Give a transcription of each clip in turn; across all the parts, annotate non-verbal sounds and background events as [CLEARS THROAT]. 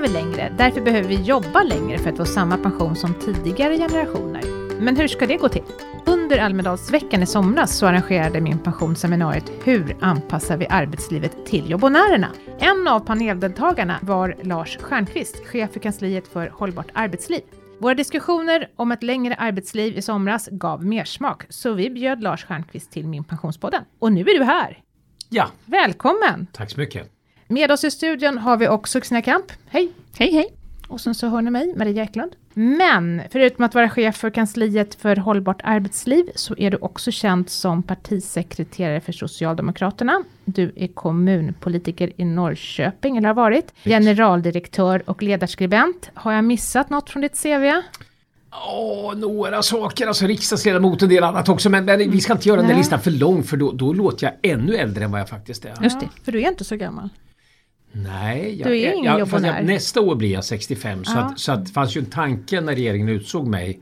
lever längre, därför behöver vi jobba längre för att få samma pension som tidigare generationer. Men hur ska det gå till? Under Almedalsveckan i somras så arrangerade Min Pension seminariet Hur anpassar vi arbetslivet till jobbonärerna? En av paneldeltagarna var Lars Stjernqvist, chef för kansliet för hållbart arbetsliv. Våra diskussioner om ett längre arbetsliv i somras gav mersmak, så vi bjöd Lars Stjernqvist till Min Pensionspodden. Och nu är du här! Ja, Välkommen! tack så mycket. Med oss i studion har vi också Kristina Kamp. Hej! Hej hej! Och sen så hör ni mig, Maria Eklund. Men förutom att vara chef för kansliet för hållbart arbetsliv så är du också känd som partisekreterare för Socialdemokraterna. Du är kommunpolitiker i Norrköping, eller har varit. Generaldirektör och ledarskribent. Har jag missat något från ditt CV? Åh, några saker, alltså riksdagsledamot och en del annat också. Men, men vi ska inte göra den Nej. listan för lång för då, då låter jag ännu äldre än vad jag faktiskt är. Just det. För du är inte så gammal. Nej, jag, jag, jobbonär. jag, nästa år blir jag 65 så, Ja. att, så att det fanns ju en tanke när regeringen utsåg mig.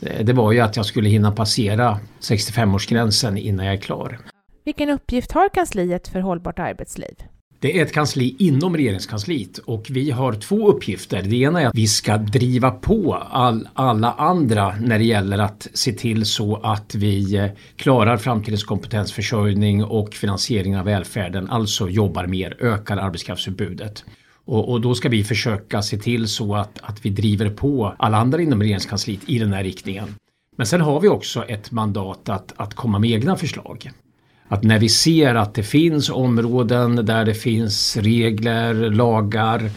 Eh, Det var ju att jag skulle hinna passera 65-årsgränsen innan jag är klar. Vilken uppgift har kansliet för hållbart arbetsliv? Det är ett kansli inom regeringskansliet och vi har två uppgifter. Det ena är att vi ska driva på all, alla andra när det gäller att se till så att vi eh, klarar framtidens kompetensförsörjning och finansiering av välfärden, alltså jobbar mer, ökar arbetskraftsutbudet. Och, och då ska vi försöka se till så att, att vi driver på alla andra inom regeringskansliet i den här riktningen. Men sen har vi också ett mandat att, att komma med egna förslag. Att när vi ser att det finns områden där det finns regler, lagar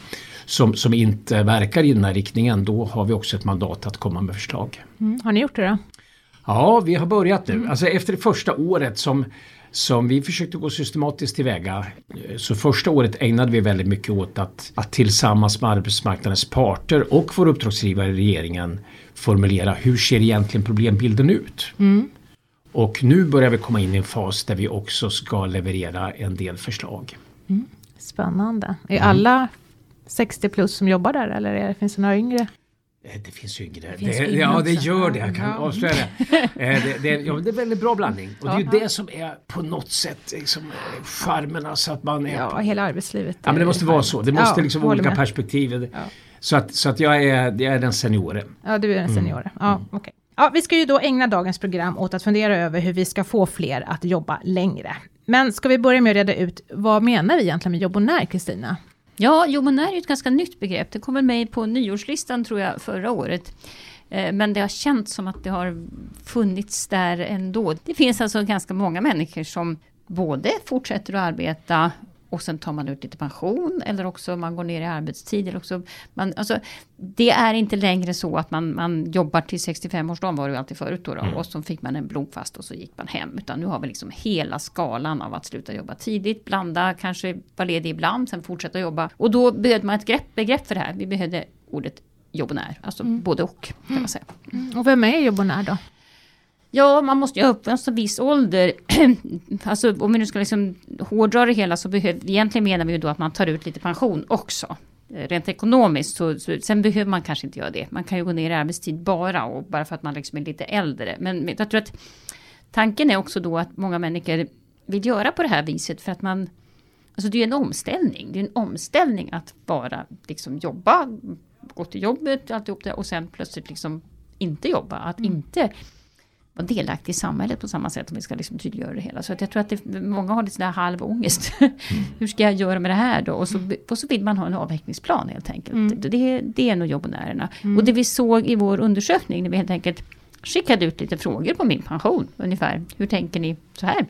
som, som inte verkar i den här riktningen, då har vi också ett mandat att komma med förslag. Mm. Har ni gjort det då? Ja, vi har börjat nu. Alltså efter det första året som, som vi försökte gå systematiskt tillväga. Så första året ägnade vi väldigt mycket åt att, att tillsammans med arbetsmarknadens parter och vår uppdragsgivare i regeringen formulera hur ser egentligen problembilden ut? Och nu börjar vi komma in i en fas där vi också ska leverera en del förslag. Spännande. Är alla 60 plus som jobbar där eller är det, finns det några yngre? Eh, Det finns yngre. Det finns det, yngre ja, det också. gör det. Jag kan Ja. avslöja det. [LAUGHS] Eh, det, det, ja, det är en väldigt bra blandning. Och det är ju Ja. det som är på något sätt liksom, eh, charmen. Alltså att man är Ja, hela arbetslivet. Ja men det måste vara så. Det måste Ja, liksom vara olika med. perspektiv. Så, att, så att jag är, jag är den senioren. Ja, du är en senior. Ja, okej. Ja, vi ska ju då ägna dagens program åt att fundera över hur vi ska få fler att jobba längre. Men ska vi börja med att reda ut, vad menar vi egentligen med jobbonär, Kristina? Ja, jobbonär är ju ett ganska nytt begrepp. Det kom väl med på nyårslistan tror jag förra året. Eh, men det har känts som att det har funnits där ändå. Det finns alltså ganska många människor som både fortsätter att arbeta och sen tar man ut lite pension eller också man går ner i arbetstid. Eller också man, alltså, det är inte längre så att man, man jobbar till 65-årsdagen var det ju alltid förut då, då och så fick man en blodfast och så gick man hem. Utan nu har vi liksom hela skalan av att sluta jobba tidigt, blanda, kanske vara ledig ibland, sen fortsätta jobba. Och då behövde man ett grepp, begrepp för det här. Vi behövde ordet jobbonär, alltså både och kan man säga. Och vem är jobbonär då? Ja, man måste ju ha uppnått en viss ålder. [CLEARS THROAT] alltså om vi nu ska liksom hårdra det hela så behöver, egentligen menar vi ju då att man tar ut lite pension också. Eh, Rent ekonomiskt, så, så, sen behöver man kanske inte göra det. Man kan ju gå ner i arbetstid bara, och bara för att man liksom är lite äldre. Men men jag tror att tanken är också då att många människor vill göra på det här viset för att man Alltså det är en omställning. Det är en omställning att bara liksom jobba, gå till jobbet alltihop det, och sen plötsligt liksom inte jobba. Att inte vara delaktig i samhället på samma sätt om vi ska liksom tydliggöra det hela. Så att jag tror att det, många har lite sån där halv ångest. [LAUGHS] Hur ska jag göra med det här då? Och så, och så vill man ha en avvecklingsplan helt enkelt. Det, det är nog jobbonärerna. Och det vi såg i vår undersökning när vi helt enkelt skickade ut lite frågor på min pension ungefär. Hur tänker ni så här?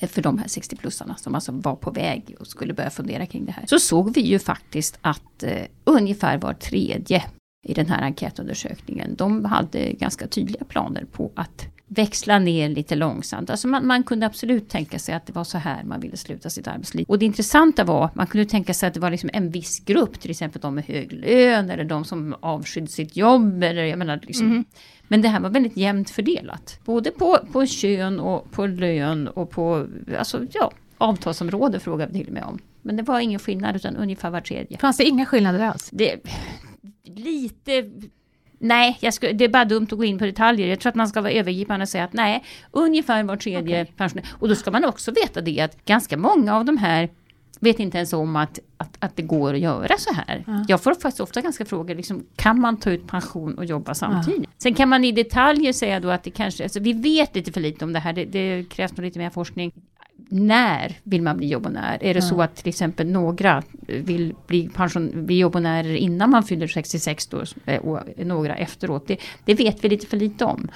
För de här 60-plussarna som alltså var på väg och skulle börja fundera kring det här. Så såg vi ju faktiskt att eh, ungefär var tredje i den här enkätundersökningen, de hade ganska tydliga planer på att växla ner lite långsamt. Alltså man, man kunde absolut tänka sig att det var så här man ville sluta sitt arbetsliv. Och det intressanta var, man kunde tänka sig att det var liksom en viss grupp, till exempel de med hög lön eller de som avskydde sitt jobb. Eller, jag menar, liksom. Men det här var väldigt jämnt fördelat. Både på, på kön och på lön och på alltså, ja, avtalsområde frågade vi till och med om. Men det var ingen skillnad utan ungefär var tredje. Fanns det inga skillnader alls? Det, lite... Nej, jag skulle, det är bara dumt att gå in på detaljer. Jag tror att man ska vara övergripande och säga att nej, ungefär var tredje pensionär. Och då ska man också veta det att ganska många av de här vet inte ens om att, att, att det går att göra så här. Ja. Jag får faktiskt ofta ganska frågor, liksom, kan man ta ut pension och jobba samtidigt? Sen kan man i detaljer säga då att det kanske, alltså vi vet lite för lite om det här, det, det krävs nog lite mer forskning. När vill man bli jobbonär? Är det så att till exempel några vill bli, pension, bli jobbonärer innan man fyller 66 då, eh, och några efteråt? Det, det vet vi lite för lite om.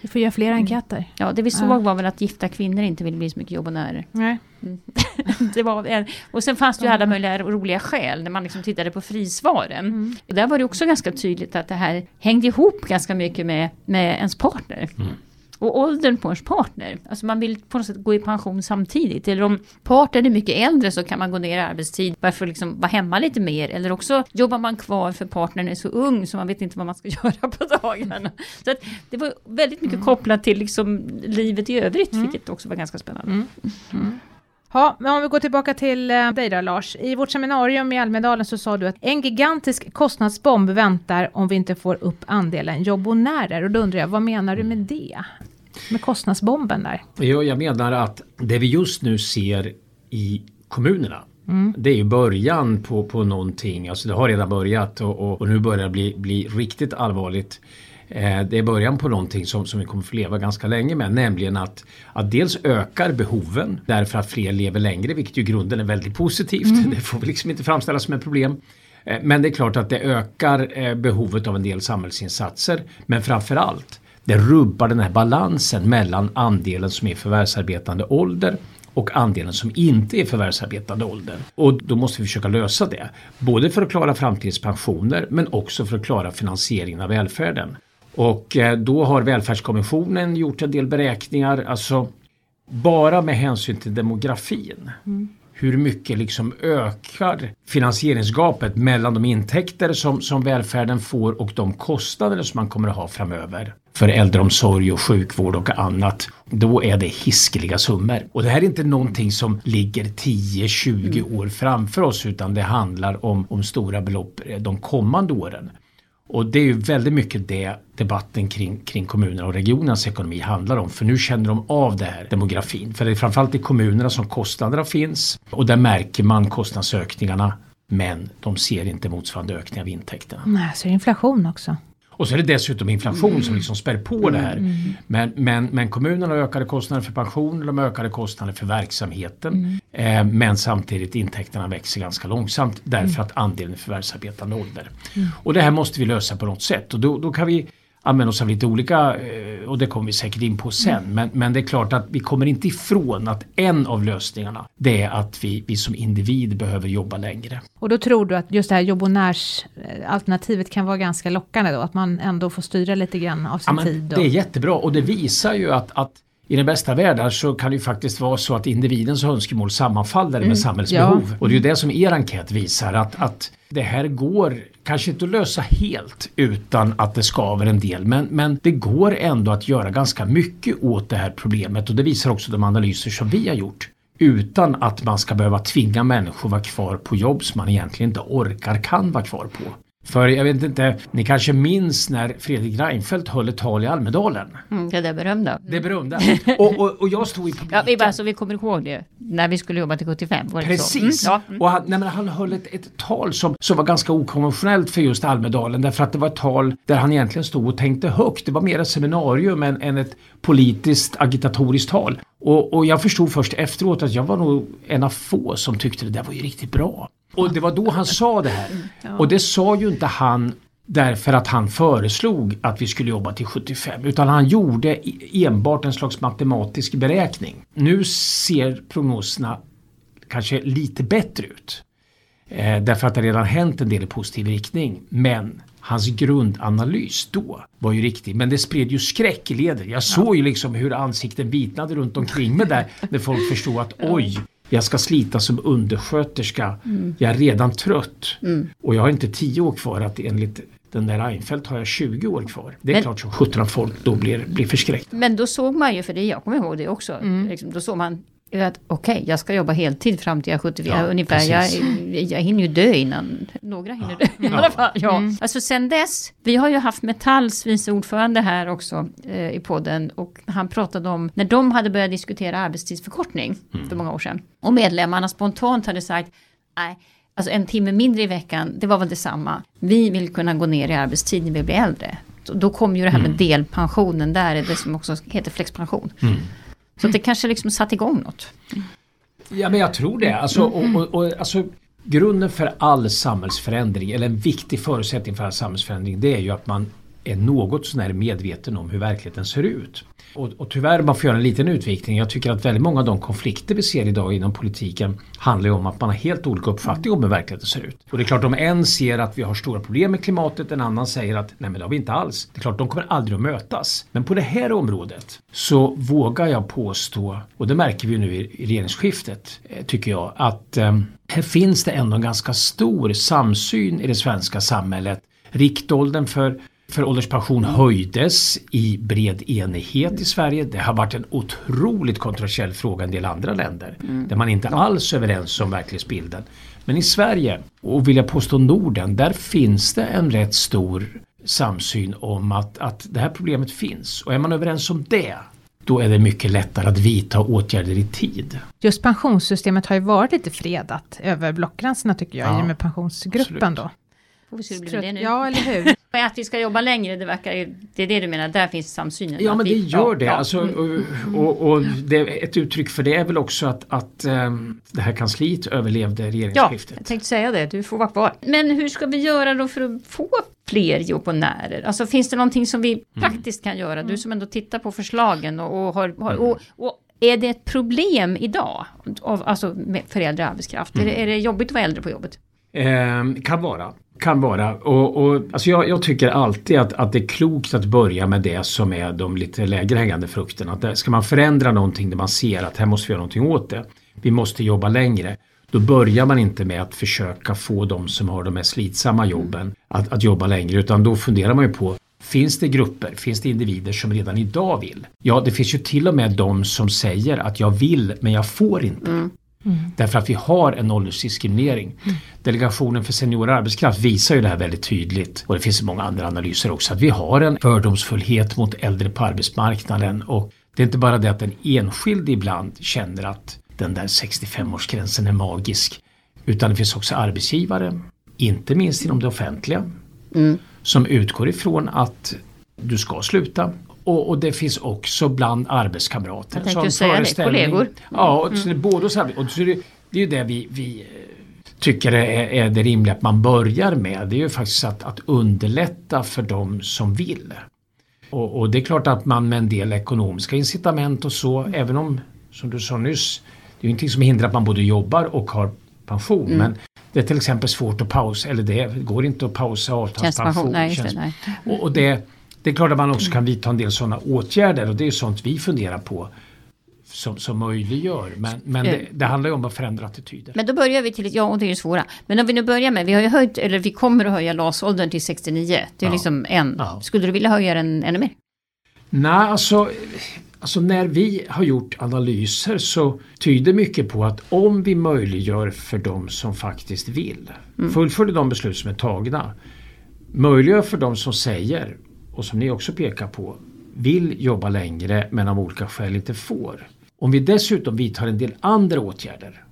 Vi får göra fler enkäter. Ja, det vi såg var väl att gifta kvinnor inte vill bli så mycket jobbonärer. Nej. [LAUGHS] det var en, och sen fanns det ju alla möjliga roliga skäl när man liksom tittade på frisvaren. Och där var det också ganska tydligt att det här hängde ihop ganska mycket med, med ens partner. Och åldern på ens partner. Alltså man vill på något sätt gå i pension samtidigt. Eller om partnern är mycket äldre så kan man gå ner i arbetstid bara för att liksom vara hemma lite mer. Eller också jobbar man kvar för partnern är så ung så man vet inte vad man ska [LAUGHS] göra på dagarna. Så det var väldigt mycket kopplat till liksom livet i övrigt, vilket också var ganska spännande. Ja, men om vi går tillbaka till eh, dig då Lars. I vårt seminarium i Almedalen så sa du att en gigantisk kostnadsbomb väntar om vi inte får upp andelen jobbonärer. Och då undrar jag, vad menar du med det? Med kostnadsbomben där? Ja, jag menar att det vi just nu ser i kommunerna Det är ju början på, på någonting, alltså det har redan börjat och, och, och nu börjar det bli, bli riktigt allvarligt. Eh, det är början på någonting som, som vi kommer få leva ganska länge med, nämligen att, att dels ökar behoven därför att fler lever längre, vilket ju i grunden är väldigt positivt. Det får vi liksom inte framställas som ett problem. Eh, Men det är klart att det ökar eh, behovet av en del samhällsinsatser. Men framförallt, det rubbar den här balansen mellan andelen som är förvärvsarbetande ålder och andelen som inte är förvärvsarbetande ålder. Och då måste vi försöka lösa det. Både för att klara framtidens pensioner men också för att klara finansieringen av välfärden. Och eh, då har Välfärdskommissionen gjort en del beräkningar. Alltså bara med hänsyn till demografin. Hur mycket liksom ökar finansieringsgapet mellan de intäkter som, som välfärden får och de kostnader som man kommer att ha framöver för äldreomsorg och sjukvård och annat. Då är det hiskeliga summor. Och det här är inte någonting som ligger 10-20 år framför oss utan det handlar om, om stora belopp de kommande åren. Och det är ju väldigt mycket det debatten kring, kring kommunerna och regionernas ekonomi handlar om. För nu känner de av det här demografin. För det är framförallt i kommunerna som kostnaderna finns. Och där märker man kostnadsökningarna. Men de ser inte motsvarande ökning av intäkterna. Nej, så är det inflation också. Och så är det dessutom inflation som liksom spär på det här. Men, men, men kommunerna har ökade kostnader för pensioner, de har ökade kostnader för verksamheten. Eh, men samtidigt intäkterna växer ganska långsamt därför att andelen är förvärvsarbetande ålder. Och det här måste vi lösa på något sätt och då, då kan vi använda oss av lite olika eh, och det kommer vi säkert in på sen. Men, men det är klart att vi kommer inte ifrån att en av lösningarna det är att vi, vi som individ behöver jobba längre. Och då tror du att just det här jobbonärsalternativet kan vara ganska lockande då? Att man ändå får styra lite grann av sin Ja, tid? det Och... är jättebra och det visar ju att, att i den bästa världen så kan det ju faktiskt vara så att individens önskemål sammanfaller med samhällsbehov. Och det är ju det som er enkät visar att, att det här går kanske inte att lösa helt utan att det skaver en del men, men det går ändå att göra ganska mycket åt det här problemet och det visar också de analyser som vi har gjort. Utan att man ska behöva tvinga människor vara kvar på jobb som man egentligen inte orkar kan vara kvar på. För jag vet inte, ni kanske minns när Fredrik Reinfeldt höll ett tal i Almedalen. Mm, det där berömda. Det berömda. [LAUGHS] Och, och, och jag stod i publiken. Ja, vi bara så vi kommer ihåg det. När vi skulle jobba till 75. Var det Precis. Så? Mm, ja. Och han, nej, men han höll ett, ett tal som, som var ganska okonventionellt för just Almedalen därför att det var ett tal där han egentligen stod och tänkte högt. Det var mer ett seminarium än, än ett politiskt agitatoriskt tal. Och, och jag förstod först efteråt att jag var nog en av få som tyckte det där var ju riktigt bra. Och det var då han sa det här. Och det sa ju inte han därför att han föreslog att vi skulle jobba till 75 utan han gjorde i- enbart en slags matematisk beräkning. Nu ser prognoserna kanske lite bättre ut. Eh, därför att det redan hänt en del i positiv riktning. Men hans grundanalys då var ju riktig. Men det spred ju skräck i leder. Jag såg ju liksom hur ansikten vitnade runt omkring mig där. [LAUGHS] När folk förstod att oj, jag ska slita som undersköterska. Jag är redan trött. Och jag har inte tio år kvar att enligt den där Reinfeldt har jag 20 år kvar. Det är Men- klart som sjutton folk då blir, blir förskräckta. Men då såg man ju, för det jag kommer ihåg det också, liksom, då såg man att okej, jag ska jobba heltid fram till jag är 74 Ja, ungefär. Jag, jag hinner ju dö innan några hinner det i alla fall. Ja. Mm. Alltså sen dess, vi har ju haft Metalls vice ordförande här också eh, i podden och han pratade om när de hade börjat diskutera arbetstidsförkortning för många år sedan och medlemmarna spontant hade sagt nej, alltså en timme mindre i veckan, det var väl detsamma. Vi vill kunna gå ner i arbetstid när vi blir äldre. Då- Då kom ju det här med delpensionen där, det som också heter flexpension. Så det kanske liksom satt igång något. Ja men jag tror det. Alltså, och, och, och, alltså, grunden för all samhällsförändring, eller en viktig förutsättning för all samhällsförändring, det är ju att man är något sånär medveten om hur verkligheten ser ut. Och, och tyvärr, man får göra en liten utvikning. Jag tycker att väldigt många av de konflikter vi ser idag inom politiken handlar ju om att man har helt olika uppfattning om hur verkligheten ser ut. Och det är klart, om en ser att vi har stora problem med klimatet, en annan säger att nej men det har vi inte alls. Det är klart, de kommer aldrig att mötas. Men på det här området så vågar jag påstå, och det märker vi nu i regeringsskiftet, eh, tycker jag, att eh, här finns det ändå en ganska stor samsyn i det svenska samhället. Riktåldern för för ålderspension höjdes i bred enighet i Sverige. Det har varit en otroligt kontroversiell fråga i en del andra länder. Där man inte alls är överens om verklighetsbilden. Men i Sverige, och vill jag påstå Norden, där finns det en rätt stor samsyn om att, att det här problemet finns. Och är man överens om det, då är det mycket lättare att vidta åtgärder i tid. Just pensionssystemet har ju varit lite fredat över blockgränserna tycker jag, Ja, i och med pensionsgruppen absolut. då. Vi se hur det blir med det nu. Ja, eller hur? [LAUGHS] Men Att vi ska jobba längre, det verkar det är det du menar, där finns samsynen. Ja men vi, det gör ja, det. ja. Alltså, och, och, och det, ett uttryck för det är väl också att, att ehm, det här kansliet överlevde Ja, regeringsskiftet. jag tänkte säga det, du får vara kvar. Men hur ska vi göra då för att få fler jobbonärer? Alltså finns det någonting som vi praktiskt kan göra? Du som ändå tittar på förslagen och, och har, har och, och är det ett problem idag? Av, alltså med, för äldre arbetskraft? Är, det, är det jobbigt att vara äldre på jobbet? Ehm, kan vara. Kan vara. Och, och, alltså jag, jag tycker alltid att, att det är klokt att börja med det som är de lite lägre hängande frukterna. Att ska man förändra någonting där man ser att här måste vi göra någonting åt det. Vi måste jobba längre. Då börjar man inte med att försöka få de som har de mest slitsamma jobben att, att jobba längre. Utan då funderar man ju på Finns det grupper, finns det individer som redan idag vill? Ja, det finns ju till och med de som säger att jag vill men jag får inte. Därför att vi har en åldersdiskriminering. Delegationen för senior arbetskraft visar ju det här väldigt tydligt. Och det finns många andra analyser också. Att vi har en fördomsfullhet mot äldre på arbetsmarknaden. Och det är inte bara det att den enskilde ibland känner att den där 65-årsgränsen är magisk. Utan det finns också arbetsgivare, inte minst inom det offentliga, som utgår ifrån att du ska sluta. Och, och det finns också bland arbetskamrater. Jag tänkte säga det, kollegor. Ja, och så är både hos arbets- och så är det, det är ju det vi, vi eh, tycker är, är det rimliga att man börjar med. Det är ju faktiskt att, att underlätta för de som vill. Och, och det är klart att man med en del ekonomiska incitament och så, även om, som du sa nyss, det är ju ingenting som hindrar att man både jobbar och har pension. Mm. Men det är till exempel svårt att pausa, eller det går inte att pausa avtalspension. Nej, just det, tjänst- nej. och, och det, det är klart att man också kan vidta en del sådana åtgärder och det är sånt vi funderar på som, som möjliggör. Men, men det, det handlar ju om att förändra attityder. Men då börjar vi till, ja och det är ju svåra. Men om vi nu börjar med, vi har ju höjt, eller vi kommer att höja LAS-åldern till 69. Det är Ja. liksom en. Ja. Skulle du vilja höja den ännu mer? Nej, alltså, alltså när vi har gjort analyser så tyder mycket på att om vi möjliggör för de som faktiskt vill, fullföljer de beslut som är tagna, möjliggör för de som säger, och som ni också pekar på, vill jobba längre men av olika skäl inte får. Om vi dessutom vidtar en del andra åtgärder,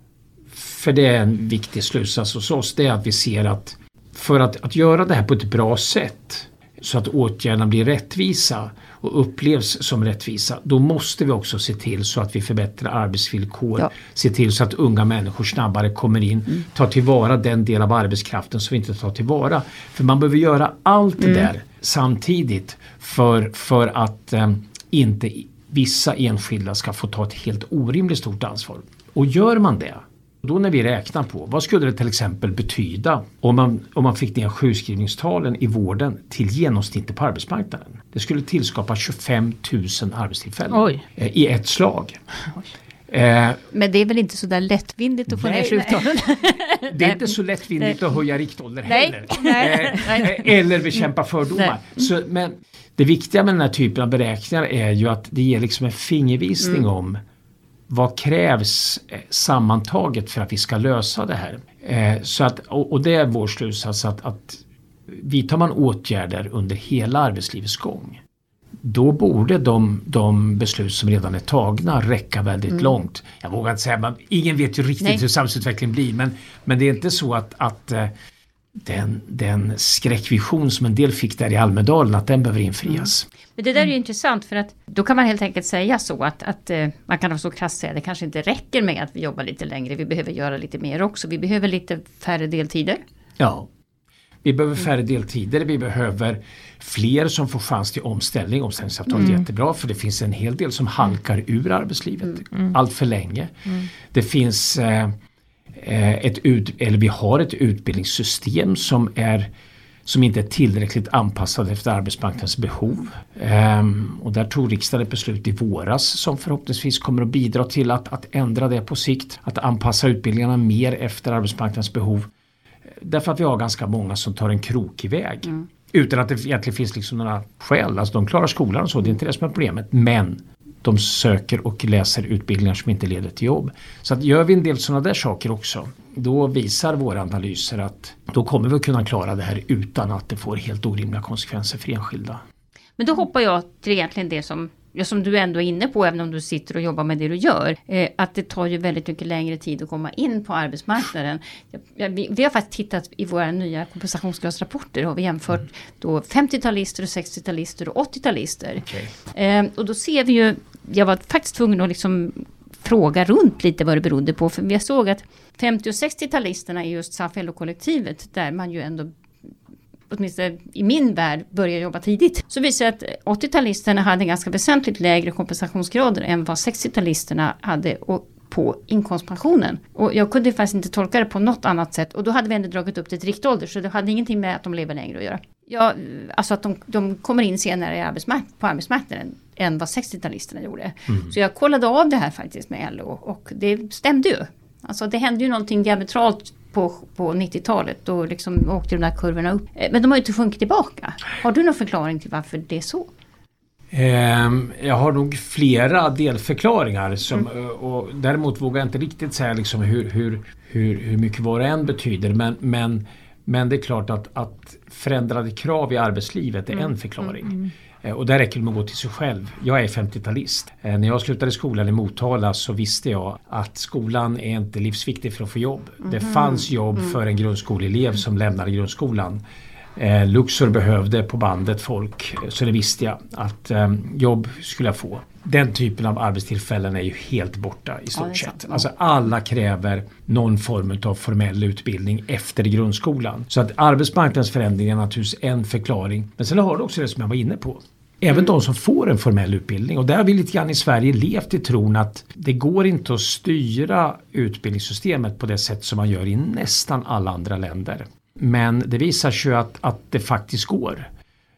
för det är en viktig slutsats hos oss, det är att vi ser att för att, att göra det här på ett bra sätt så att åtgärderna blir rättvisa och upplevs som rättvisa, då måste vi också se till så att vi förbättrar arbetsvillkor, Ja. se till så att unga människor snabbare kommer in, tar tillvara den del av arbetskraften som vi inte tar tillvara. För man behöver göra allt det där samtidigt för, för att eh, inte vissa enskilda ska få ta ett helt orimligt stort ansvar. Och gör man det, då när vi räknar på vad skulle det till exempel betyda om man, om man fick ner sjukskrivningstalen i vården till genomsnittet på arbetsmarknaden. Det skulle tillskapa 25 000 arbetstillfällen Oj. eh, i ett slag. Eh, Men det är väl inte så där lättvindigt att få Nej, ner sjuktalen? det är inte så lättvindigt att höja riktålder Nej, heller. nej, Eh, Eller bekämpa fördomar. Så, men det viktiga med den här typen av beräkningar är ju att det ger liksom en fingervisning Mm. om vad krävs eh, sammantaget för att vi ska lösa det här. Eh, så att, och, och, det är vår slutsats att, att vidtar man åtgärder under hela arbetslivets gång då borde de, de beslut som redan är tagna räcka väldigt mm. långt. Jag vågar inte säga, man, ingen vet ju riktigt Nej. hur samhällsutvecklingen blir men, men det är inte så att, att eh, den, den skräckvision som en del fick där i Almedalen, att den behöver infrias. Mm. Men det där är ju mm. intressant för att då kan man helt enkelt säga så att, att uh, man kan vara så krasst säga det kanske inte räcker med att vi jobbar lite längre, vi behöver göra lite mer också. Vi behöver lite färre deltider. Ja, vi behöver färre deltider, vi behöver fler som får chans till omställning. Omställningsavtalet mm. är jättebra för det finns en hel del som halkar ur arbetslivet mm. mm. allt för länge. Mm. Det finns eh, eh, ett ut, eller vi har ett utbildningssystem som är som inte är tillräckligt anpassad efter arbetsmarknadens behov. Um, och där tog riksdagen ett beslut i våras som förhoppningsvis kommer att bidra till att, att ändra det på sikt. Att anpassa utbildningarna mer efter arbetsmarknadens behov. Därför att vi har ganska många som tar en krokig väg. Mm. Utan att det egentligen finns liksom några skäl. Alltså de klarar skolan och så, det är inte det som är problemet. Men de söker och läser utbildningar som inte leder till jobb. Så att gör vi en del sådana där saker också då visar våra analyser att då kommer vi att kunna klara det här utan att det får helt orimliga konsekvenser för enskilda. Men då hoppar jag till egentligen det som ja, som du ändå är inne på, även om du sitter och jobbar med det du gör, eh, att det tar ju väldigt mycket längre tid att komma in på arbetsmarknaden. Ja, vi, vi, har faktiskt tittat i våra nya kompensationsgradsrapporter, har vi jämfört mm. då 50-talister och 60-talister och 80-talister. Okay. Eh, och då ser vi ju, jag var faktiskt tvungen att liksom fråga runt lite vad det berodde på, för jag såg att 50 och 60-talisterna i just SAF kollektivet där man ju ändå åtminstone i min värld, börjar jobba tidigt. Så visar att 80-talisterna hade ganska väsentligt lägre kompensationsgrader än vad 60-talisterna hade på inkomstpensionen. Och jag kunde faktiskt inte tolka det på något annat sätt. Och då hade vi ändå dragit upp det till riktålder, så det hade ingenting med att de lever längre att göra. Ja, alltså att de, de kommer in senare arbetsmark på arbetsmarknaden än vad 60-talisterna gjorde. Mm. Så jag kollade av det här faktiskt med LO och det stämde ju. Alltså det hände ju någonting diametralt på, på 90-talet. Då liksom åkte de där kurvorna upp. Eh, men de har ju inte sjunkit tillbaka. Har du någon förklaring till varför det är så? Ehm, jag har nog flera delförklaringar. Som, mm. och däremot vågar jag inte riktigt säga liksom hur, hur, hur, hur mycket var och en betyder. Men, men, men det är klart att, att förändrade krav i arbetslivet är mm. en förklaring. Mm. Eh, och där räcker det med att gå till sig själv. Jag är 50-talist. Eh, när jag slutade skolan i Motala så visste jag att skolan är inte livsviktig för att få jobb. Mm. Det fanns jobb mm. för en grundskoleelev som lämnade grundskolan. Eh, Luxor behövde på bandet folk så det visste jag att eh, jobb skulle jag få. Den typen av arbetstillfällen är ju helt borta i stort ja, sett. Alltså alla kräver någon form av formell utbildning efter grundskolan. Så att arbetsmarknadsförändring är naturligtvis en förklaring. Men sen har du också det som jag var inne på. Även mm. de som får en formell utbildning och där har vi lite grann i Sverige levt i tron att det går inte att styra utbildningssystemet på det sätt som man gör i nästan alla andra länder. Men det visar sig att, att det faktiskt går.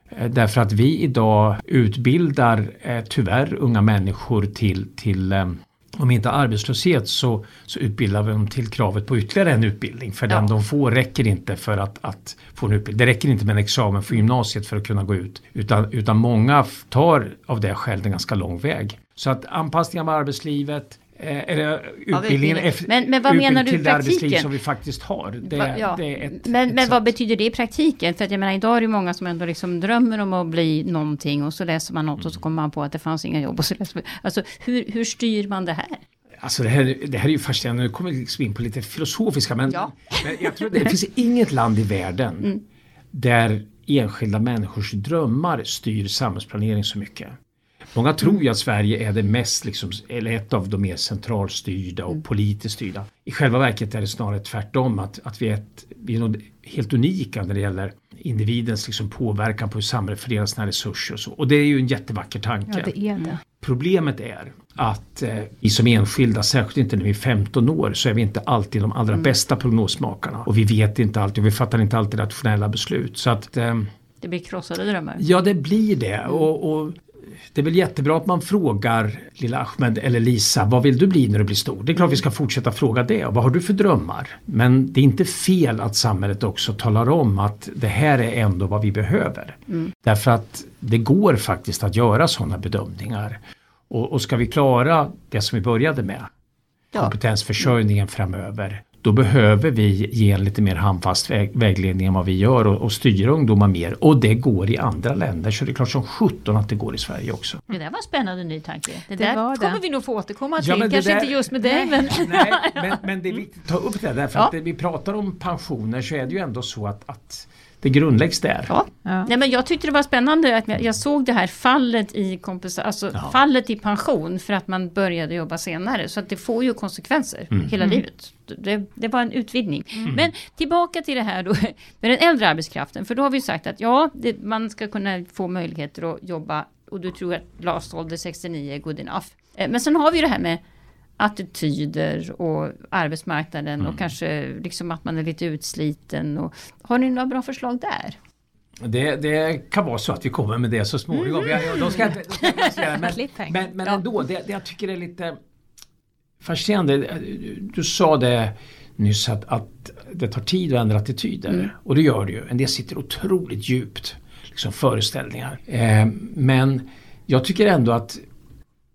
Eh, därför att vi idag utbildar eh, tyvärr unga människor till, till eh, om inte arbetslöshet så, så utbildar vi dem till kravet på ytterligare en utbildning. För ja. den de får räcker inte för att, att få en utbildning. Det räcker inte med en examen från gymnasiet för att kunna gå ut. Utan, utan många tar av det skälet en ganska lång väg. Så att anpassning av arbetslivet, eller utbildningen ja, men, men vad menar du till det arbetsliv som vi faktiskt har. Det, ja. det ett, men ett men vad betyder det i praktiken? För att jag menar idag är det många som ändå liksom drömmer om att bli någonting och så läser man något och så kommer man på att det fanns inga jobb. Och så läser, alltså hur, hur styr man det här? Alltså det här, det här är ju fascinerande, nu kommer vi liksom in på lite filosofiska men, ja. men jag tror det finns [LAUGHS] inget land i världen mm. där enskilda människors drömmar styr samhällsplanering så mycket. Många tror ju att Sverige är det mest, liksom, eller ett av de mer centralstyrda och mm. politiskt styrda. I själva verket är det snarare tvärtom att, att vi är, ett, vi är helt unika när det gäller individens liksom påverkan på hur samhället fördelar sina resurser och så. Och det är ju en jättevacker tanke. Ja, det är det. Problemet är att eh, vi som enskilda, särskilt inte när vi är 15 år, så är vi inte alltid de allra mm. bästa prognosmakarna. Och vi vet inte alltid och vi fattar inte alltid rationella beslut. Så att eh, det blir krossade drömmar. Ja det blir det. Och, och det är väl jättebra att man frågar lilla Ahmed eller Lisa, vad vill du bli när du blir stor? Det är klart vi ska fortsätta fråga det. vad har du för drömmar? Men det är inte fel att samhället också talar om att det här är ändå vad vi behöver. Mm. Därför att det går faktiskt att göra sådana bedömningar. Och, och ska vi klara det som vi började med, ja. kompetensförsörjningen framöver, då behöver vi ge en lite mer handfast väg, vägledning än vad vi gör och, och styra ungdomar mer. Och det går i andra länder så det är klart som sjutton att det går i Sverige också. Det där var en spännande ny tanke. Det, Det där var det. kommer vi nog få återkomma till. Ja, Kanske där- inte just med dig men... [LAUGHS] Nej, men, men det är viktigt att ta upp det därför Ja. att när vi pratar om pensioner så är det ju ändå så att, att det grundläggs där. Ja. Ja. Nej, men jag tyckte det var spännande att jag, såg det här fallet i kompensa- alltså Ja. fallet i pension för att man började jobba senare. Så att det får ju konsekvenser Mm. hela livet. Det, det var en utvidgning. Men tillbaka till det här då [LAUGHS] med den äldre arbetskraften. För då har vi sagt att ja, det, man ska kunna få möjligheter att jobba och du tror att lastålder 69 är good enough. Eh, Men sen har vi det här med attityder och arbetsmarknaden och kanske liksom att man är lite utsliten. Och, har ni några bra förslag där? Det, det kan vara så att vi kommer med det så småningom. Jag, jag, de ska inte, de ska det, [LAUGHS] men, men, men ändå, det, det jag tycker är lite fascinerande. Du sa det nyss att, att det tar tid att ändra attityder. Och det gör det ju. En del sitter otroligt djupt. Liksom föreställningar. Eh, men jag tycker ändå att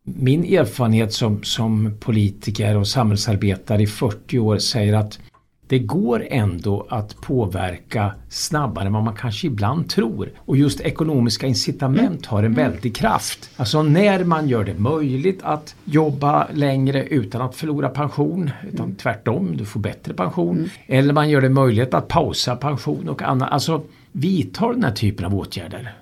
min erfarenhet som, som politiker och samhällsarbetare i 40 år säger att det går ändå att påverka snabbare än vad man kanske ibland tror. Och just ekonomiska incitament har en väldig kraft. Alltså när man gör det möjligt att jobba längre utan att förlora pension, utan tvärtom, du får bättre pension. Eller man gör det möjligt att pausa pension och annat. Alltså vidtar den här typen av åtgärder.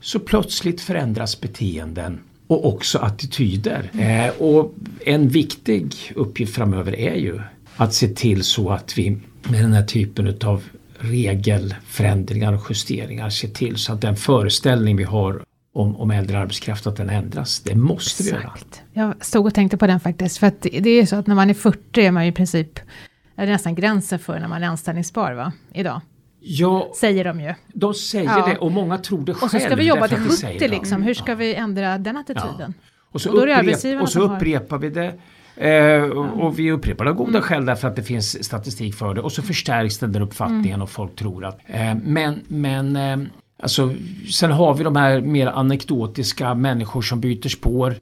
Så plötsligt förändras beteenden och också attityder. Eh, och en viktig uppgift framöver är ju att se till så att vi med den här typen utav regelförändringar och justeringar ser till så att den föreställning vi har om, om äldre arbetskraft att den ändras. Det måste vi göra. Exakt. Jag stod och tänkte på den faktiskt. För att det är ju så att när man är 40 är man ju i princip, är det nästan gränsen för när man är anställningsbar va? Idag. Ja, Säger de ju. de säger Ja. det och många tror det själv. Och så ska vi jobba till att vi säger 70 det. liksom. Hur ska vi ändra den attityden? Och så, Och upprep- och så upprepar vi det. Eh, och, och vi upprepar det av goda skäl därför att det finns statistik för det. Och så förstärks den där uppfattningen och folk tror att... Eh, men men eh, alltså, sen har vi de här mer anekdotiska människor som byter spår.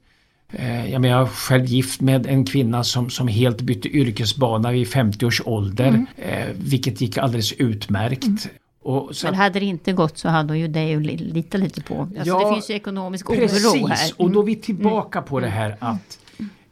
Eh, jag, menar, jag är själv gift med en kvinna som, som helt bytte yrkesbana vid 50 års ålder. Eh, vilket gick alldeles utmärkt. Och så Men hade det inte gått så hade hon ju dig att li- lita lite på. Alltså Ja, det finns ju ekonomisk oro Precis, här. Mm. och då är vi tillbaka på det här att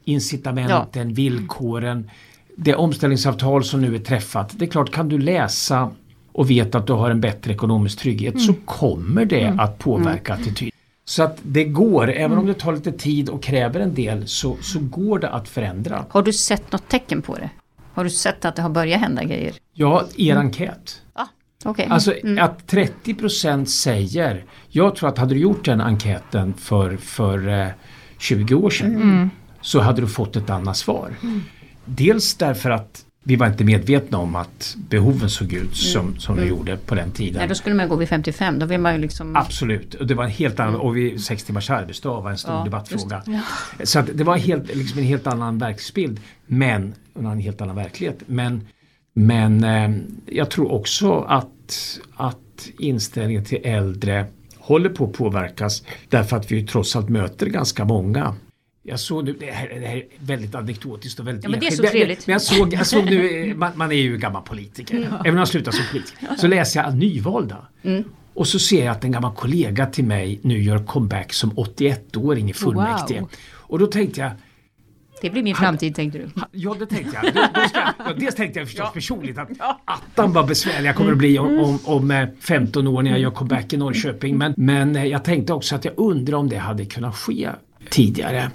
incitamenten, villkoren, det omställningsavtal som nu är träffat. Det är klart, kan du läsa och vet att du har en bättre ekonomisk trygghet så kommer det att påverka attityd. Så att det går, även om det tar lite tid och kräver en del så, så går det att förändra. Har du sett något tecken på det? Har du sett att det har börjat hända grejer? Ja, er enkät. Okej. Alltså att 30% säger, jag tror att hade du gjort den enkäten för, för eh, 20 år sedan så hade du fått ett annat svar. Dels därför att vi var inte medvetna om att behoven såg ut som, som de gjorde på den tiden. Nej, då skulle man gå vid 55. Då vill man ju liksom... Absolut, och det var en helt annan, och vi, sex timmars arbetsdag var en stor Ja, debattfråga. Så att det var helt, liksom en helt annan verklighetsbild, men en helt annan verklighet. Men, men eh, jag tror också att, att inställningen till äldre håller på att påverkas därför att vi trots allt möter ganska många. Jag såg nu, det här, det här är väldigt anekdotiskt och väldigt Ja, men det är så trevligt. Men jag såg, jag såg nu, eh, [LAUGHS] man, man är ju gammal politiker, även om jag slutar som politiker. Så läser jag nyvalda. Mm. Och så ser jag att en gammal kollega till mig nu gör comeback som 81-åring i fullmäktige. Wow. Och då tänkte jag, Det blir min framtid tänkte du. ja det tänkte jag. Då, då ska, ja, dels tänkte jag förstås personligt att attan vad besvärlig jag kommer att bli om, om, om eh, 15 år när jag gör comeback i Norrköping. Men, men eh, jag tänkte också att jag undrar om det hade kunnat ske tidigare.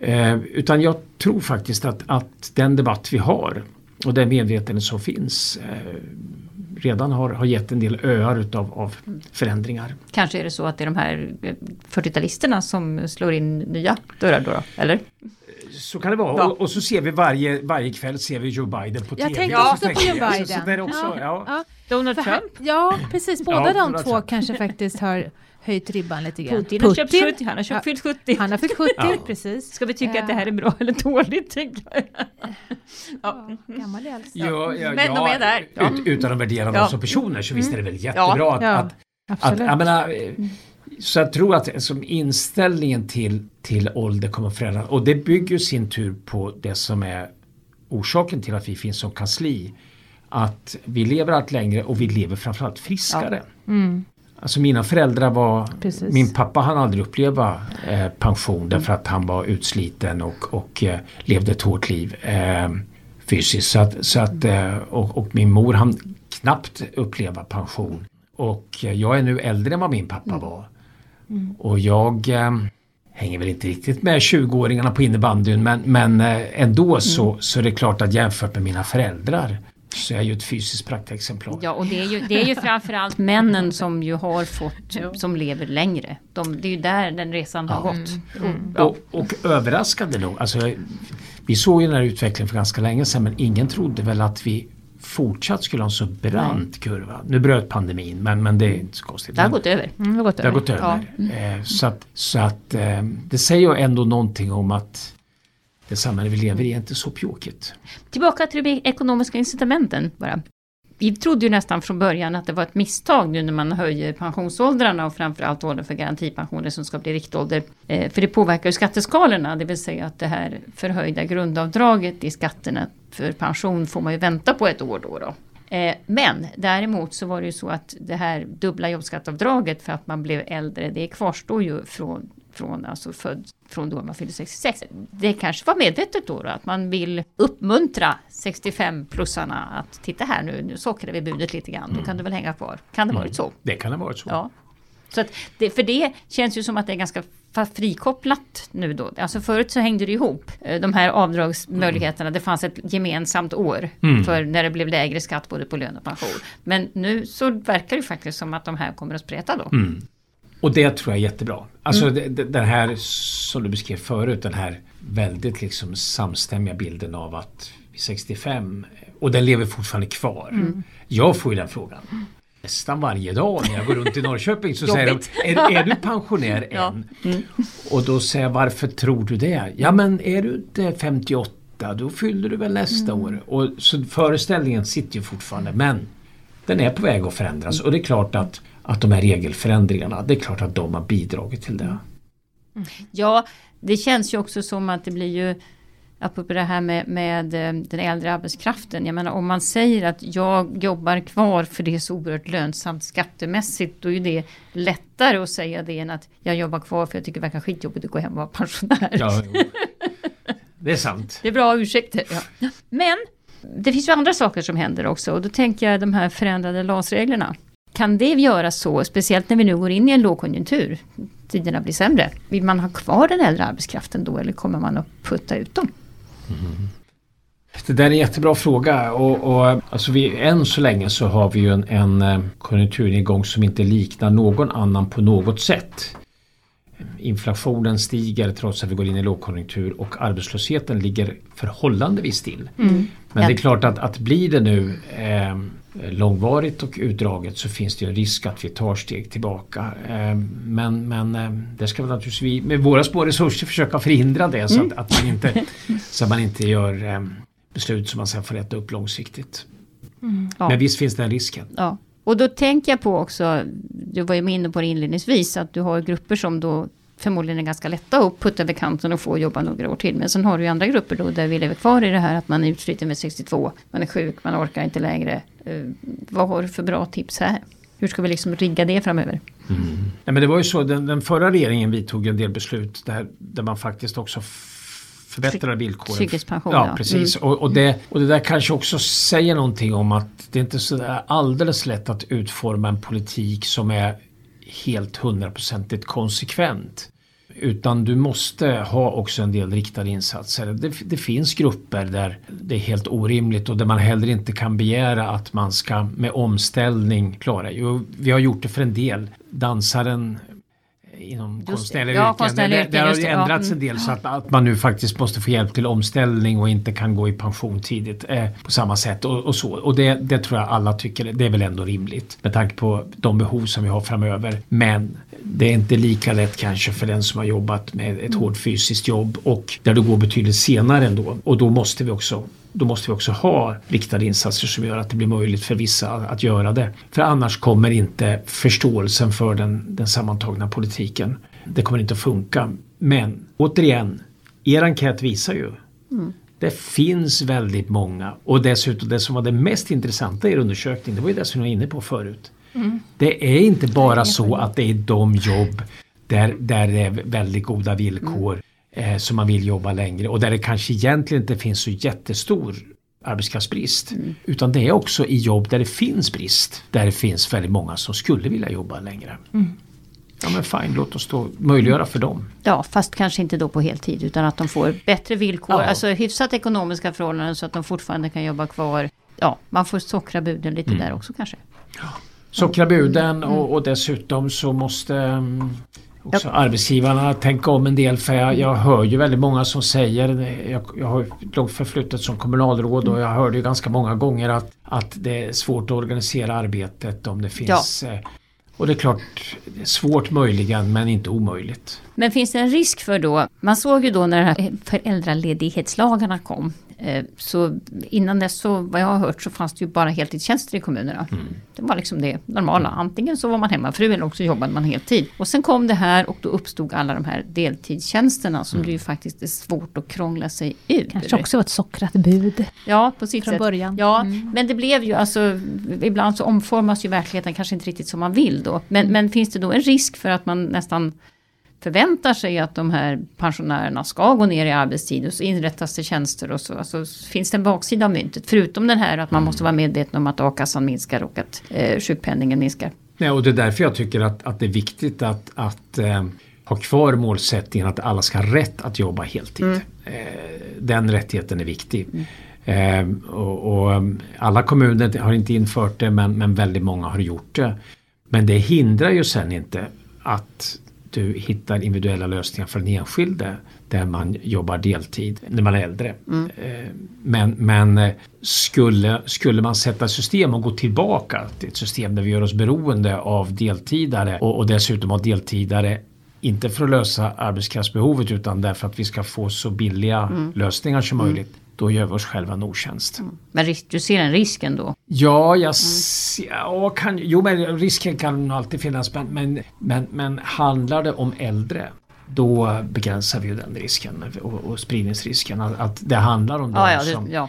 Eh, utan jag tror faktiskt att, att den debatt vi har och den medvetenhet som finns eh, redan har, har gett en del öar utav, av förändringar. Kanske är det så att det är de här eh, 40-talisterna som slår in nya dörrar då, då eller? Så kan det vara. Ja. Och, och så ser vi varje, varje kväll ser vi Joe Biden på Jag TV. tänkte Och så också på Joe jag- Biden. Så, så också, ja. Ja, Donald Trump? ja precis. Båda Ja, de två Trump. kanske faktiskt har höjt ribban lite grann. Putin har köpt 70, han har köpt Ja. fyllt 70. Han har fyllt 70, Ja. precis. Ska vi tycka att det här är bra eller dåligt? tänker jag. Ja, gammal är äldst. Ja, ja, Men ja, de är där. Ja. Ut, utan att värdera dem Ja. som personer så visst är det väl jättebra Ja. att, Ja, att, att absolut. jag menar, eh, så jag tror att som inställningen till, till ålder kommer att förändras och det bygger i sin tur på det som är orsaken till att vi finns som kansli att vi lever allt längre och vi lever framförallt friskare. Ja. Mm. Alltså mina föräldrar var, Precis. min pappa hann aldrig uppleva eh, pension därför att han var utsliten och, och eh, levde ett hårt liv eh, fysiskt. Så att, så att, eh, och, och, min mor hann knappt uppleva pension. Och eh, jag är nu äldre än vad min pappa mm. var. Mm. Och jag eh, hänger väl inte riktigt med 20-åringarna på innebandyn men, men ändå mm. så, så är det klart att jämfört med mina föräldrar så är ju ett fysiskt praktexemplar. Ja och det är ju, det är ju framförallt [LAUGHS] männen som ju har fått, som lever längre. De, det är ju där den resan har gått. Mm. Mm. Och, och, överraskande nog, alltså, vi såg ju den här utvecklingen för ganska länge sedan men ingen trodde väl att vi fortsatt skulle ha en så brant kurva. Nu bröt pandemin men, men det är inte så konstigt. Det har gått över. Mm, det har gått det över. Har gått över. Ja. Eh, så att, så att eh, det säger ändå någonting om att det samhälle vi lever i är inte så pjåkigt. Tillbaka till de ekonomiska incitamenten bara. Vi trodde ju nästan från början att det var ett misstag nu när man höjer pensionsåldrarna och framförallt åldern för garantipensioner som ska bli riktålder. Eh, för det påverkar ju skatteskalorna, det vill säga att det här förhöjda grundavdraget i skatterna för pension får man ju vänta på ett år då. då. Eh, men däremot så var det ju så att det här dubbla jobbskatteavdraget för att man blev äldre, det kvarstår ju från från, alltså född från då man fyllde 66. Det kanske var medvetet då, då att man vill uppmuntra 65-plussarna att titta här nu, nu sockrar vi budet lite grann, då kan du väl hänga kvar. Kan det mm. varit så? Det kan ha varit så. Ja. Så att det, för det känns ju som att det är ganska frikopplat nu då. Alltså förut så hängde det ihop, eh, de här avdragsmöjligheterna. Det fanns ett gemensamt år mm. för när det blev lägre skatt både på lön och pension. Men nu så verkar det faktiskt som att de här kommer att spreta då. Mm. Och det tror jag är jättebra. Alltså mm. den här som du beskrev förut, den här väldigt liksom samstämmiga bilden av att vid 65 och den lever fortfarande kvar. Mm. Jag får ju den frågan nästan varje dag när jag går runt i Norrköping så säger de är, är du pensionär [LAUGHS] än? Ja. Mm. Och då säger jag varför tror du det? Ja men är du inte 58 då fyller du väl nästa mm. år. Och så föreställningen sitter ju fortfarande men den är på väg att förändras och det är klart att att de här regelförändringarna, det är klart att de har bidragit till det. Ja, det känns ju också som att det blir ju Apropå det här med, med eh, den äldre arbetskraften. Jag menar om man säger att jag jobbar kvar för det är så oerhört lönsamt skattemässigt. Då är det lättare att säga det än att jag jobbar kvar för jag tycker det verkar skitjobbigt att gå hem och vara pensionär. Ja, det är sant. Det är bra ursäkter. Ja. Men det finns ju andra saker som händer också och då tänker jag de här förändrade LAS-reglerna. Kan det göras så, speciellt när vi nu går in i en lågkonjunktur, tiderna blir sämre. Vill man ha kvar den äldre arbetskraften då eller kommer man att putta ut dem? Mm. Det där är en jättebra fråga och, och alltså vi, än så länge så har vi ju en, en eh, konjunkturnedgång som inte liknar någon annan på något sätt. Inflationen stiger trots att vi går in i lågkonjunktur och arbetslösheten ligger förhållandevis still. Mm. Men det är klart att, att blir det nu eh, långvarigt och utdraget så finns det en risk att vi tar steg tillbaka. Eh, men, men eh, det ska vi naturligtvis vi med våra små resurser försöka förhindra det så att, mm. att man, inte, [LAUGHS] så att man inte gör eh, beslut som man sen får rätta upp långsiktigt. Mm. Ja. Men visst finns den risken. Ja. Och då tänker jag på också, du var ju inne på det inledningsvis, att du har grupper som då förmodligen är ganska lätta att putta över kanten och få jobba några år till. Men sen har du ju andra grupper då där vi lever kvar i det här att man är utsliten med 62, man är sjuk, man orkar inte längre. Uh, vad har du för bra tips här? Hur ska vi liksom rigga det framöver? Mm. Ja, men det var ju så, den, den förra regeringen vidtog en del beslut där, där man faktiskt också förbättrade villkoren. Trygghetspension. Ja, ja. precis. Mm. Och, och, det, och det där kanske också säger någonting om att det är inte så alldeles lätt att utforma en politik som är helt hundraprocentigt konsekvent. Utan du måste ha också en del riktade insatser. Det, det, finns grupper där det är helt orimligt och där man heller inte kan begära att man ska med omställning klara. Jo, vi har gjort det för en del. Dansaren inom konstnärliga ja, yrken. Det, det, det har ändrats en del så att, att, man nu faktiskt måste få hjälp till omställning och inte kan gå i pension tidigt eh, på samma sätt och, och så. Och det, det, tror jag alla tycker, det är väl ändå rimligt med tanke på de behov som vi har framöver. Men det är inte lika lätt kanske för den som har jobbat med ett hårt fysiskt jobb och där det går betydligt senare ändå. Och då måste vi också då måste vi också ha riktade insatser som gör att det blir möjligt för vissa att göra det. För annars kommer inte förståelsen för den, den sammantagna politiken. Det kommer inte att funka. Men återigen, er enkät visar ju mm. Det finns väldigt många och dessutom det som var det mest intressanta i undersökningen, det var ju det som jag var inne på förut. Mm. Det är inte bara så att det är de jobb där, där det är väldigt goda villkor mm. Eh, som man vill jobba längre och där det kanske egentligen inte finns så jättestor arbetskraftsbrist. Mm. Utan det är också i jobb där det finns brist. Där det finns väldigt många som skulle vilja jobba längre. Mm. Ja men fine, låt oss då möjliggöra för dem. Ja, fast kanske inte då på heltid utan att de får bättre villkor, ja. alltså hyfsat ekonomiska förhållanden så att de fortfarande kan jobba kvar. Ja, man får sockra buden lite mm. där också kanske. Ja. Sockra buden mm. och, och, dessutom så måste um, också ja. arbetsgivarna tänka om en del för jag, jag, hör ju väldigt många som säger, jag, jag har långt förflutet som kommunalråd och jag hörde ju ganska många gånger att, att det är svårt att organisera arbetet om det finns ja. Eh, och det är klart, svårt möjligen men inte omöjligt. Men finns det en risk för då, man såg ju då när föräldraledighetslagarna kom Eh, så innan dess, så, vad jag har hört, så fanns det ju bara heltidstjänster i kommunerna. Mm. Det var liksom det normala. Antingen så var man hemmafru eller också jobbade man heltid. Och sen kom det här och då uppstod alla de här deltidstjänsterna som mm. det ju faktiskt är svårt att krångla sig ur. Kanske också var ett sockrat bud. Ja, på sitt från sätt. början. Ja, mm. men det blev ju alltså, ibland så omformas ju verkligheten kanske inte riktigt som man vill då. Men, mm. men finns det då en risk för att man nästan förväntar sig att de här pensionärerna ska gå ner i arbetstid och så inrättas det tjänster och så. Alltså, finns det en baksida av myntet? Förutom den här att man måste vara medveten om att a-kassan minskar och att eh, sjukpenningen minskar. Ja, och det är därför jag tycker att, att det är viktigt att, att eh, ha kvar målsättningen att alla ska ha rätt att jobba heltid. Mm. Eh, den rättigheten är viktig. Mm. Eh, och, och, alla kommuner har inte infört det men, men väldigt många har gjort det. Men det hindrar ju sen inte att du hittar individuella lösningar för den enskilde där man jobbar deltid när man är äldre. Mm. Eh, men, men eh, skulle, skulle man sätta system och gå tillbaka till ett system där vi gör oss beroende av deltidare och, och dessutom av deltidare inte för att lösa arbetskraftsbehovet utan därför att vi ska få så billiga mm. lösningar som mm. möjligt då gör vi oss själva en otjänst. Mm. Men du ser en risk ändå? Ja, jag mm. ja, kan, jo men risken kan alltid finnas men, men, men, men handlar det om äldre då begränsar vi ju den risken och, och spridningsrisken. Att, att det handlar om ja, ja, det, som... Ja.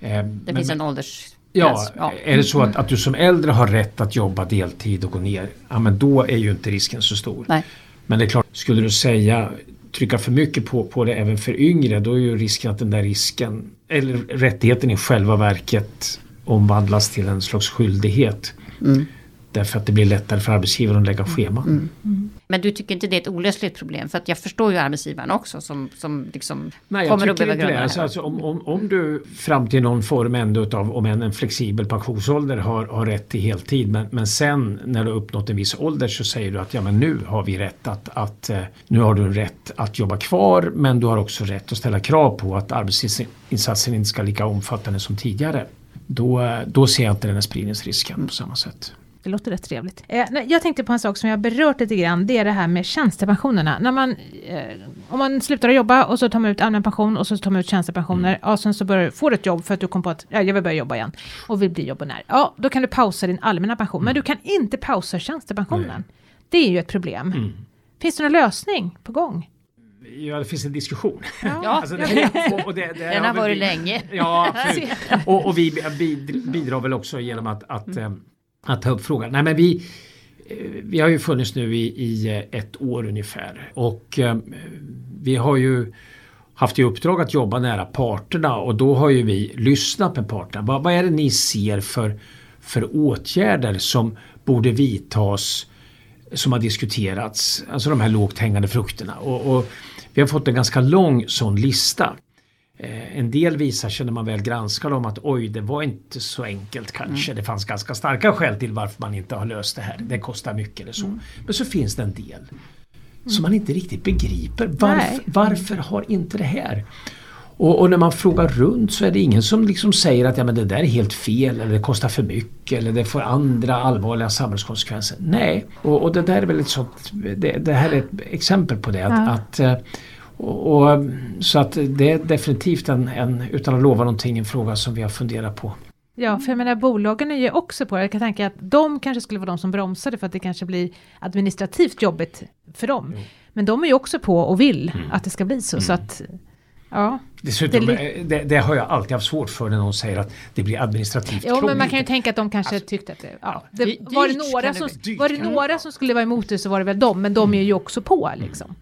Eh, det men, finns en ålders... Ja, ja, är det så att, att du som äldre har rätt att jobba deltid och gå ner, ja men då är ju inte risken så stor. Nej. Men det är klart, skulle du säga trycka för mycket på, på det även för yngre då är ju risken att den där risken eller rättigheten i själva verket omvandlas till en slags skyldighet. Mm. Därför att det blir lättare för arbetsgivaren att lägga scheman. Mm. Mm. Men du tycker inte det är ett olösligt problem? För att jag förstår ju arbetsgivaren också som, som liksom Nej, kommer att behöva grunda det. Alltså, alltså, om, om, om du fram till någon form ändå utav, om än en flexibel pensionsålder har, har rätt till heltid. Men, men sen när du har uppnått en viss ålder så säger du att ja men nu har vi rätt att, att eh, nu har du rätt att jobba kvar men du har också rätt att ställa krav på att arbetsinsatsen inte ska lika omfattande som tidigare. Då, eh, då ser jag inte den här spridningsrisken på samma sätt. Det låter rätt trevligt. Eh, jag tänkte på en sak som jag berört lite grann. Det är det här med tjänstepensionerna. När man, eh, om man slutar jobba och så tar man ut allmän pension och så tar man ut tjänstepensioner. Mm. Och sen så börjar, får du ett jobb för att du kom på att ja, jag vill börja jobba igen. Och vill bli jobbonär. Ja, då kan du pausa din allmänna pension. Mm. Men du kan inte pausa tjänstepensionen. Mm. Det är ju ett problem. Mm. Finns det någon lösning på gång? Ja, det finns en diskussion. Ja, [LAUGHS] alltså, det, och, och det, det, Den har varit länge. [LAUGHS] Ja, och, och, vi bidrar väl också genom att, att mm. Att ta upp frågan. Nej, men vi, eh, vi har ju funnits nu i, i eh, ett år ungefär och eh, vi har ju haft i uppdrag att jobba nära parterna och då har ju vi lyssnat med parterna. Vad, vad är det ni ser för, för åtgärder som borde vidtas som har diskuterats, alltså de här lågt hängande frukterna. Och, och vi har fått en ganska lång sån lista. Eh, en del visar sig när man väl granskar dem att oj, det var inte så enkelt kanske. Mm. Det fanns ganska starka skäl till varför man inte har löst det här. Det kostar mycket eller så. Mm. Men så finns det en del mm. som man inte riktigt begriper. Varför, varför har inte det här? Och, och, när man frågar runt så är det ingen som liksom säger att ja, men det där är helt fel eller det kostar för mycket eller det får andra allvarliga samhällskonsekvenser. Nej, och, och det där är väl ett sånt, det, det här är ett exempel på det. Att, ja. att eh, och, och, så att det är definitivt en, en, utan att lova någonting, en fråga som vi har funderat på. Ja, för jag menar bolagen är ju också på det. Jag kan tänka att de kanske skulle vara de som bromsade för att det kanske blir administrativt jobbigt för dem. Mm. Men de är ju också på och vill mm. att det ska bli så. Mm. så att, Ja. Dessutom, det, det, det, har jag alltid haft svårt för när någon säger att det blir administrativt Jo, men man kan ju tänka att de kanske alltså, tyckte att det... Ja, det var det några, som, var det några som skulle vara emot det så var det väl de, men de är ju också på liksom.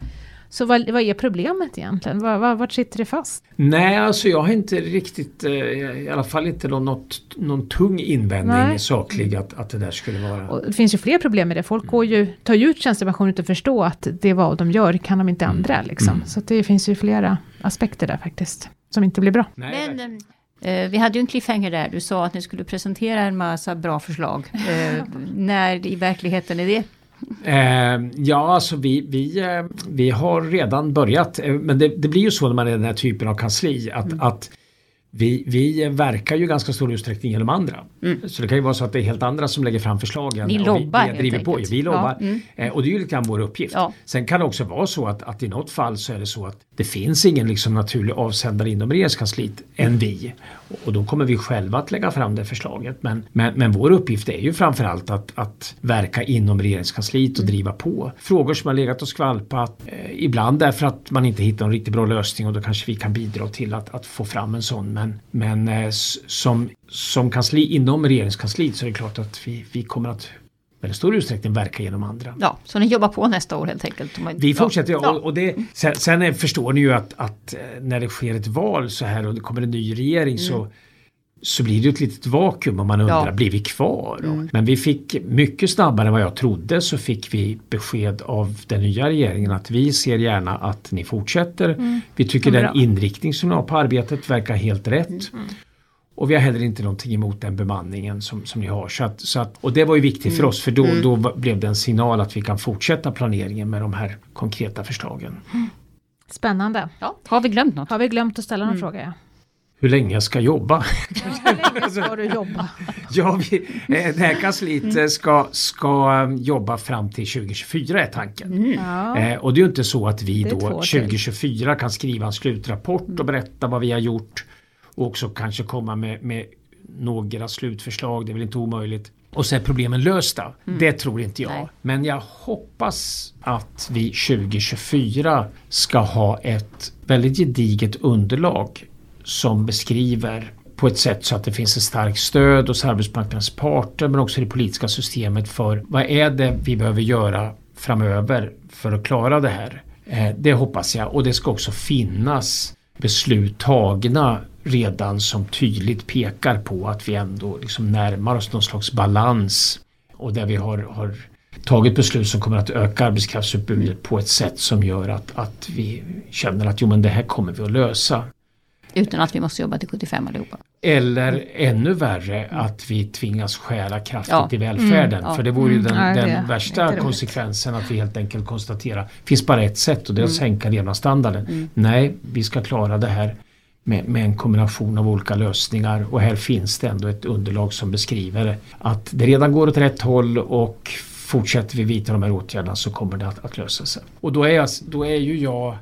Så vad, vad är problemet egentligen? Var, var, vart sitter det fast? Nej, alltså jag har inte riktigt, eh, i alla fall inte något, någon tung invändning Nej. saklig att, att det där skulle vara... Och det finns ju fler problem med det. Folk går ju, tar ju ut tjänstepension utan att förstå att det vad de gör kan de inte mm. ändra. Liksom. Mm. Så det finns ju flera aspekter där faktiskt, som inte blir bra. Nej. Men, eh, vi hade ju en cliffhanger där, du sa att ni skulle presentera en massa bra förslag. Eh, [LAUGHS] när i verkligheten är det? Eh, ja, alltså vi, vi, eh, vi har redan börjat. Eh, men det, det, blir ju så när man är den här typen av kansli att, mm. att vi, vi verkar ju ganska stor utsträckning genom andra. Mm. Så det kan ju vara så att det är helt andra som lägger fram förslagen. Ni lobbar vi, vi driver på. Vi lobbar. Ja. Mm. Eh, och det är ju lite grann vår uppgift. Ja. Sen kan det också vara så att, att i något fall så är det så att det finns ingen liksom naturlig avsändare inom regeringskansliet än vi. Och då kommer vi själva att lägga fram det förslaget. Men, men, men vår uppgift är ju framförallt att, att verka inom regeringskansliet och mm. driva på. Frågor som har legat och skvalpat. Eh, ibland därför att man inte hittar en riktigt bra lösning och då kanske vi kan bidra till att, att få fram en sån. Men, men eh, som, som kansli inom regeringskansliet så är det klart att vi, vi kommer att väldigt stor utsträckning verka genom andra. Ja, så ni jobbar på nästa år helt enkelt? Vi fortsätter, ja. och, och det, sen, sen, förstår ni ju att, att, eh, när det sker ett val så här och det kommer en ny regering mm. så så blir det ett litet vakuum och man undrar, ja. blir vi kvar? Mm. Men vi fick mycket snabbare än vad jag trodde så fick vi besked av den nya regeringen att vi ser gärna att ni fortsätter. Mm. Vi tycker den inriktning som ni har på arbetet verkar helt rätt. Mm. Och vi har heller inte någonting emot den bemanningen som, som ni har. Så att, så att, och det var ju viktigt mm. för oss för då, mm. då blev det en signal att vi kan fortsätta planeringen med de här konkreta förslagen. Mm. Spännande. Ja. Har vi glömt något? Har vi glömt att ställa någon mm. fråga? Ja. Hur länge jag ska jobba? hur länge ska du jobba? [LAUGHS] ja, vi, eh, det här kansliet mm. ska, ska um, jobba fram till 2024 är tanken. Mm. Ja. Eh, och det är ju inte så att vi då 2024 kan skriva en slutrapport och berätta vad vi har gjort och också kanske komma med, med några slutförslag, det är väl inte omöjligt. Och så är problemen lösta. Mm. Det tror inte jag. Nej. Men jag hoppas att vi 2024 ska ha ett väldigt gediget underlag som beskriver på ett sätt så att det finns ett starkt stöd hos arbetsmarknadens parter men också i det politiska systemet för vad är det vi behöver göra framöver för att klara det här. Eh, det hoppas jag och det ska också finnas beslut tagna redan som tydligt pekar på att vi ändå liksom närmar oss någon slags balans och där vi har, har tagit beslut som kommer att öka arbetskraftsutbudet på ett sätt som gör att, att vi känner att jo men det här kommer vi att lösa. Utan att vi måste jobba till 75 allihopa. Eller mm. ännu värre att vi tvingas skära kraftigt ja. i välfärden. Mm, ja. För det vore ju den, mm, den värsta konsekvensen att vi helt enkelt konstaterar det finns bara ett sätt och det är att mm. sänka levnadsstandarden. Mm. Nej, vi ska klara det här med, med, en kombination av olika lösningar och här finns det ändå ett underlag som beskriver att det redan går åt rätt håll och fortsätter vi vidta de här åtgärderna så kommer det att, att lösa sig. Och då är, jag, då är ju jag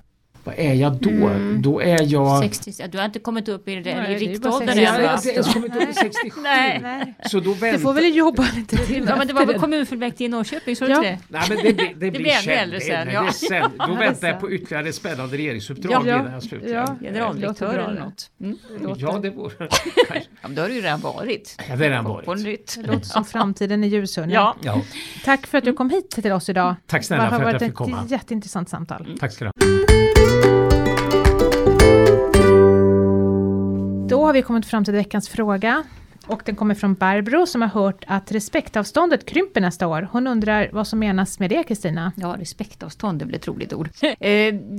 vad är jag då? Mm. Då är jag... 60, du har inte kommit upp i, i riktåldern än? Jag har inte ens kommit upp i 67. Nej. Så då väntar... Du får väl jobba lite till. Ja, men det var väl kommunfullmäktige i Norrköping, så ja. det? Nej, men det, det, det, det blir ännu äldre sen. Ja. sen. Då väntar jag på ytterligare spännande regeringsuppdrag ja. innan jag slutar. Ja. Generaldirektör eller något. Mm. Ja, det vore [LAUGHS] ja, men det har du ju redan varit. Ja, det har redan varit. På nytt. Det låter som framtiden är ljus, ja. ja. Tack för att du kom hit till oss idag. Tack snälla för att jag fick komma. Det har varit ett jätteintressant samtal. Tack ska du ha. Då har vi kommit fram till veckans fråga. Och den kommer från Barbro som har hört att respektavståndet krymper nästa år. Hon undrar vad som menas med det Kristina? Ja, respektavstånd, det blir ett roligt ord. eh,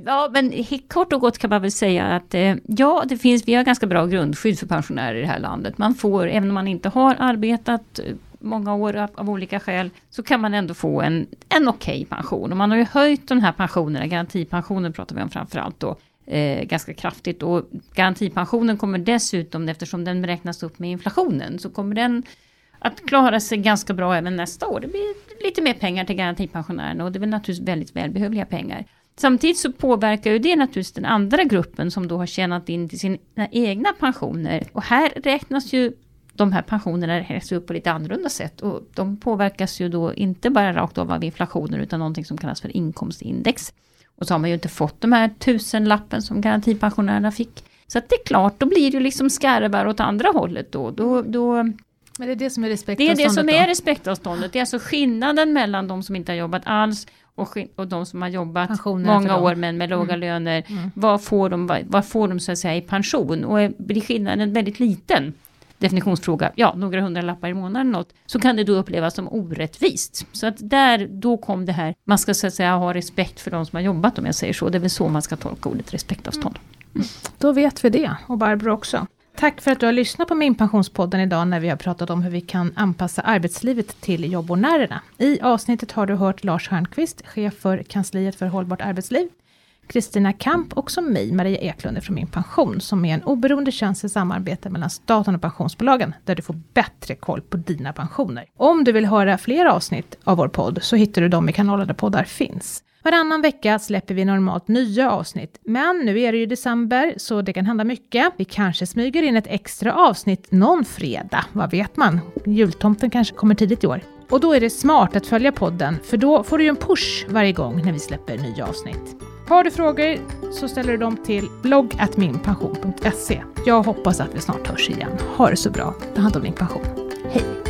ja, men kort och gott kan man väl säga att eh, ja, det finns, vi har ganska bra grundskydd för pensionärer i det här landet. Man får, även om man inte har arbetat eh, många år av, av, olika skäl, så kan man ändå få en, en okej okay pension. Och man har ju höjt de här pensionerna, garantipensionen pratar vi om framförallt då, eh, ganska kraftigt. Och garantipensionen kommer dessutom, eftersom den räknas upp med inflationen, så kommer den att klara sig ganska bra även nästa år. Det blir lite mer pengar till garantipensionärerna och det är väl naturligtvis väldigt välbehövliga pengar. Samtidigt så påverkar ju det naturligtvis den andra gruppen som då har tjänat in till sina egna pensioner. Och här räknas ju de här pensionerna räknas upp på lite annorlunda sätt. Och de påverkas ju då inte bara rakt av av inflationen utan någonting som kallas för inkomstindex. Och så har man ju inte fått de här tusenlappen som garantipensionärerna fick. Så att det är klart, då blir det ju liksom skarvar åt andra hållet då. då, då Men det är det som är det respektavståndet är det som då? är respektavståndet. Det är alltså skillnaden mellan de som inte har jobbat alls och, och de som har jobbat många år men med låga Mm. löner. Mm. Vad, får de, vad, vad får de så att säga i pension? Och blir skillnaden väldigt liten, definitionsfråga, ja några hundralappar i månaden något, så kan det då upplevas som orättvist. Så att där, då kom det här, man ska så att säga ha respekt för de som har jobbat om jag säger så. Det är väl så man ska tolka ordet respektavstånd. Mm. Då vet vi det, och Barbro också. Tack för att du har lyssnat på Min Pensionspodden idag när vi har pratat om hur vi kan anpassa arbetslivet till jobbonärerna. I avsnittet har du hört Lars Hörnqvist, chef för kansliet för hållbart arbetsliv, Kristina Kamp och som mig, Maria Eklund från Min Pension, som är en oberoende tjänst i samarbete mellan staten och pensionsbolagen, där du får bättre koll på dina pensioner. Om du vill höra fler avsnitt av vår podd så hittar du dem i kanaler där poddar finns. Varannan vecka släpper vi normalt nya avsnitt, men nu är det ju december så det kan hända mycket. Vi kanske smyger in ett extra avsnitt någon fredag, vad vet man? Jultomten kanske kommer tidigt i år. Och då är det smart att följa podden, för då får du ju en push varje gång när vi släpper nya avsnitt. Har du frågor så ställer du dem till blogg.minpension.se. Jag hoppas att vi snart hörs igen. Ha det så bra. Ta hand om din pension. Hej!